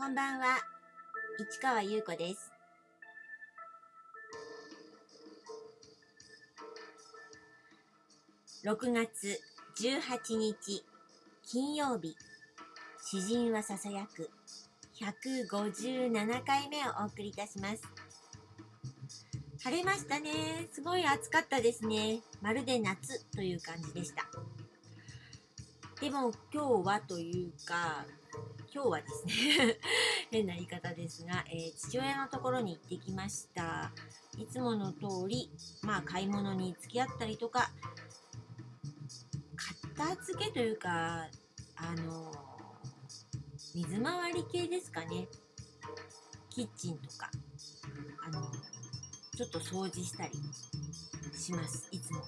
こんばんは、市川優子です。6月18日金曜日、詩人はささやく157回目をお送りいたします。晴れましたね。すごい暑かったですね。まるで夏という感じでした。でも今日はというか、今日はですね 変な言い方ですが、えー父親のところに行ってきました。いつもの通りまあ買い物に付き合ったりとか片付けというかあの水回り系ですかね。キッチンとかあのちょっと掃除したりします。いつも。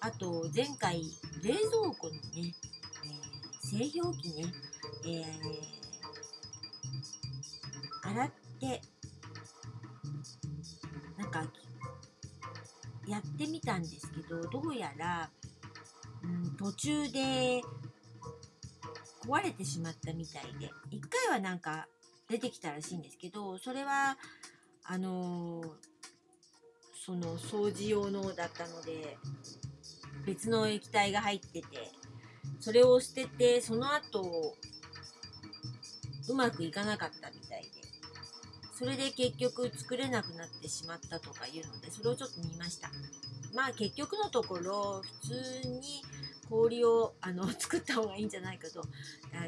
あと前回冷蔵庫のね、え製氷機ねえー洗ってなんかやってみたんですけどどうやら、うん、途中で壊れてしまったみたいで一回はなんか出てきたらしいんですけどそれはあのーその掃除用のだったので別の液体が入っててそれを捨ててその後うまくいかなかったみたいで。それで結局作れなくなってしまったとかいうのでそれをちょっと見ました。まあ結局のところ普通に氷をあの 作った方がいいんじゃないかと。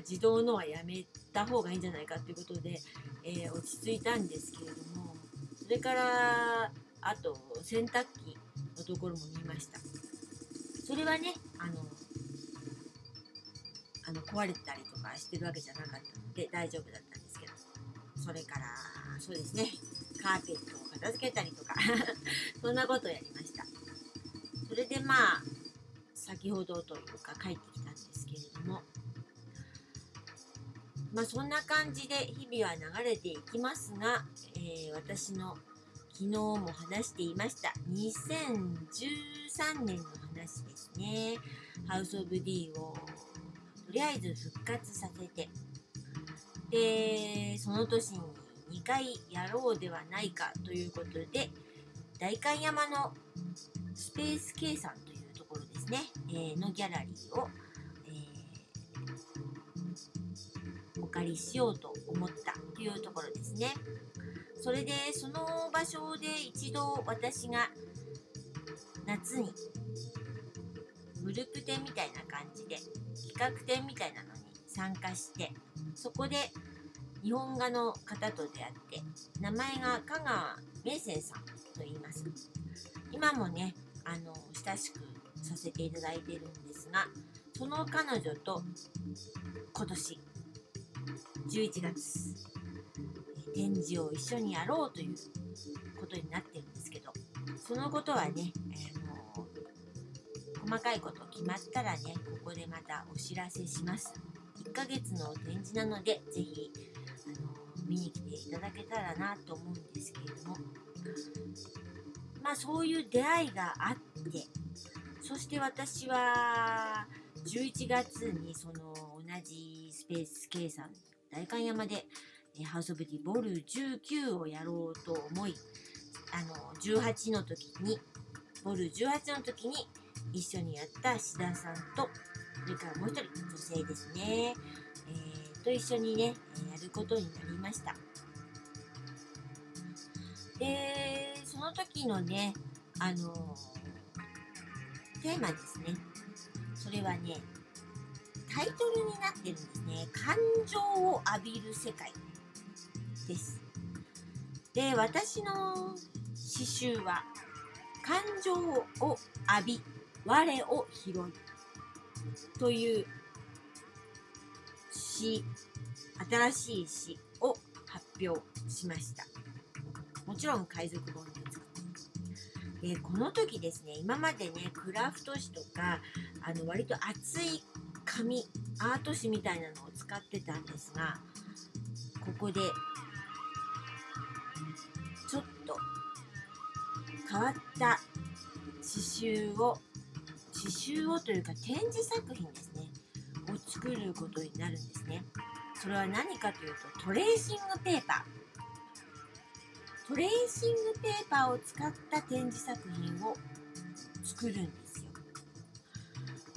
自動のはやめた方がいいんじゃないかということで、えー落ち着いたんですけれどもそれからあと洗濯機のところも見ました。それはねあのあの壊れたりとかしてるわけじゃなかったので大丈夫だったんですけど。それからそうですね。カーペットを片付けたりとか。そんなことをやりました。それでまあ先ほどというか帰ってきたんですけれども。まあそんな感じで日々は流れていきますが、えー私の昨日も話していました。2013年の話ですね。ハウス・オブ・ディーをとりあえず復活させて。でその年に2回やろうではないかということで代官山のスペース計算というところですね、えーのギャラリーを、えーお借りしようと思ったというところですね。それでその場所で一度私が夏にグループ展みたいな感じで企画展みたいなのに参加してそこで日本画の方と出会って名前が香川名泉さんと言います。今もねあの親しくさせていただいてるんですがその彼女と今年11月展示を一緒にやろうということになってるんですけどそのことはね、えー細かいこと決まったらねここでまたお知らせします。1ヶ月の展示なのでぜひあの見に来ていただけたらなと思うんですけれども。まあそういう出会いがあってそして私は11月にその同じスペース計算代官山でハウス・オブ・ディボル19をやろうと思いあの18の時にボル18の時に一緒にやった志田さんとそれからもう一人女性ですね、えーと一緒にねやることになりました。でその時のねあのテーマですね。それはねタイトルになってるんですね。感情を浴びる世界です。で、私の詩集は、感情を浴び、我を拾いという詩、新しい詩を発表しました。もちろん海賊本で作ってで、この時ですね、今までね、クラフト紙とか、あの、割と厚い紙、アート紙みたいなのを使ってたんですが、ここでちょっと変わった刺繍を刺繍をというか展示作品ですね。を作ることになるんですね。それは何かというとトレーシングペーパー。トレーシングペーパーを使った展示作品を作るんですよ。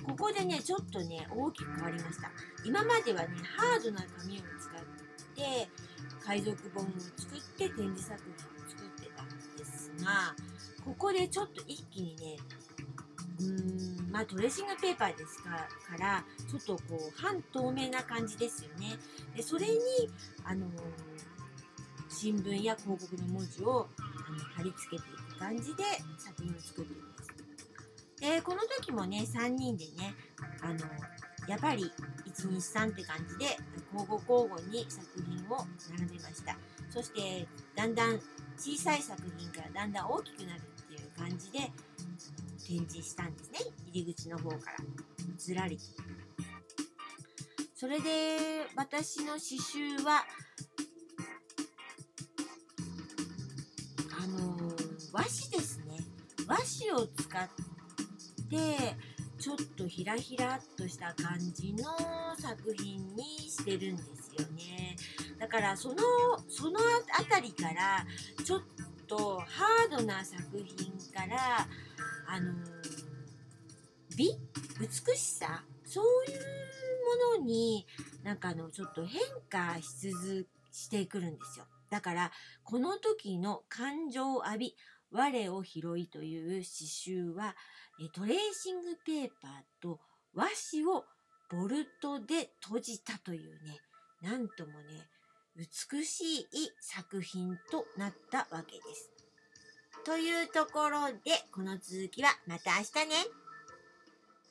ここでねちょっとね大きく変わりました。今まではねハードな紙を使って海賊本を作って展示作品を作ってたんですがここでちょっと一気にねうんまあトレーシングペーパーですかからちょっとこう半透明な感じですよね。でそれにあのー新聞や広告の文字をあの貼り付けていく感じで作品を作っています。でこの時もね3人でねあのやっぱり123って感じで交互交互に作品を並べました。そしてだんだん小さい作品からだんだん大きくなるっていう感じで展示したんですね。入り口の方から。ずらり。それで私の刺繍はあのー和紙ですね。和紙を使ってちょっとひらひらっとした感じの作品にしてるんですよね。だからそのそのあたりからちょっとハードな作品からあのー美美しさそういうものになんかあのちょっと変化し続してくるんですよだからこの時の感情を浴び我を拾いという詩集はトレーシングペーパーと和紙をボルトで閉じたというねなんともね美しい作品となったわけです。というところでこの続きはまた明日ね。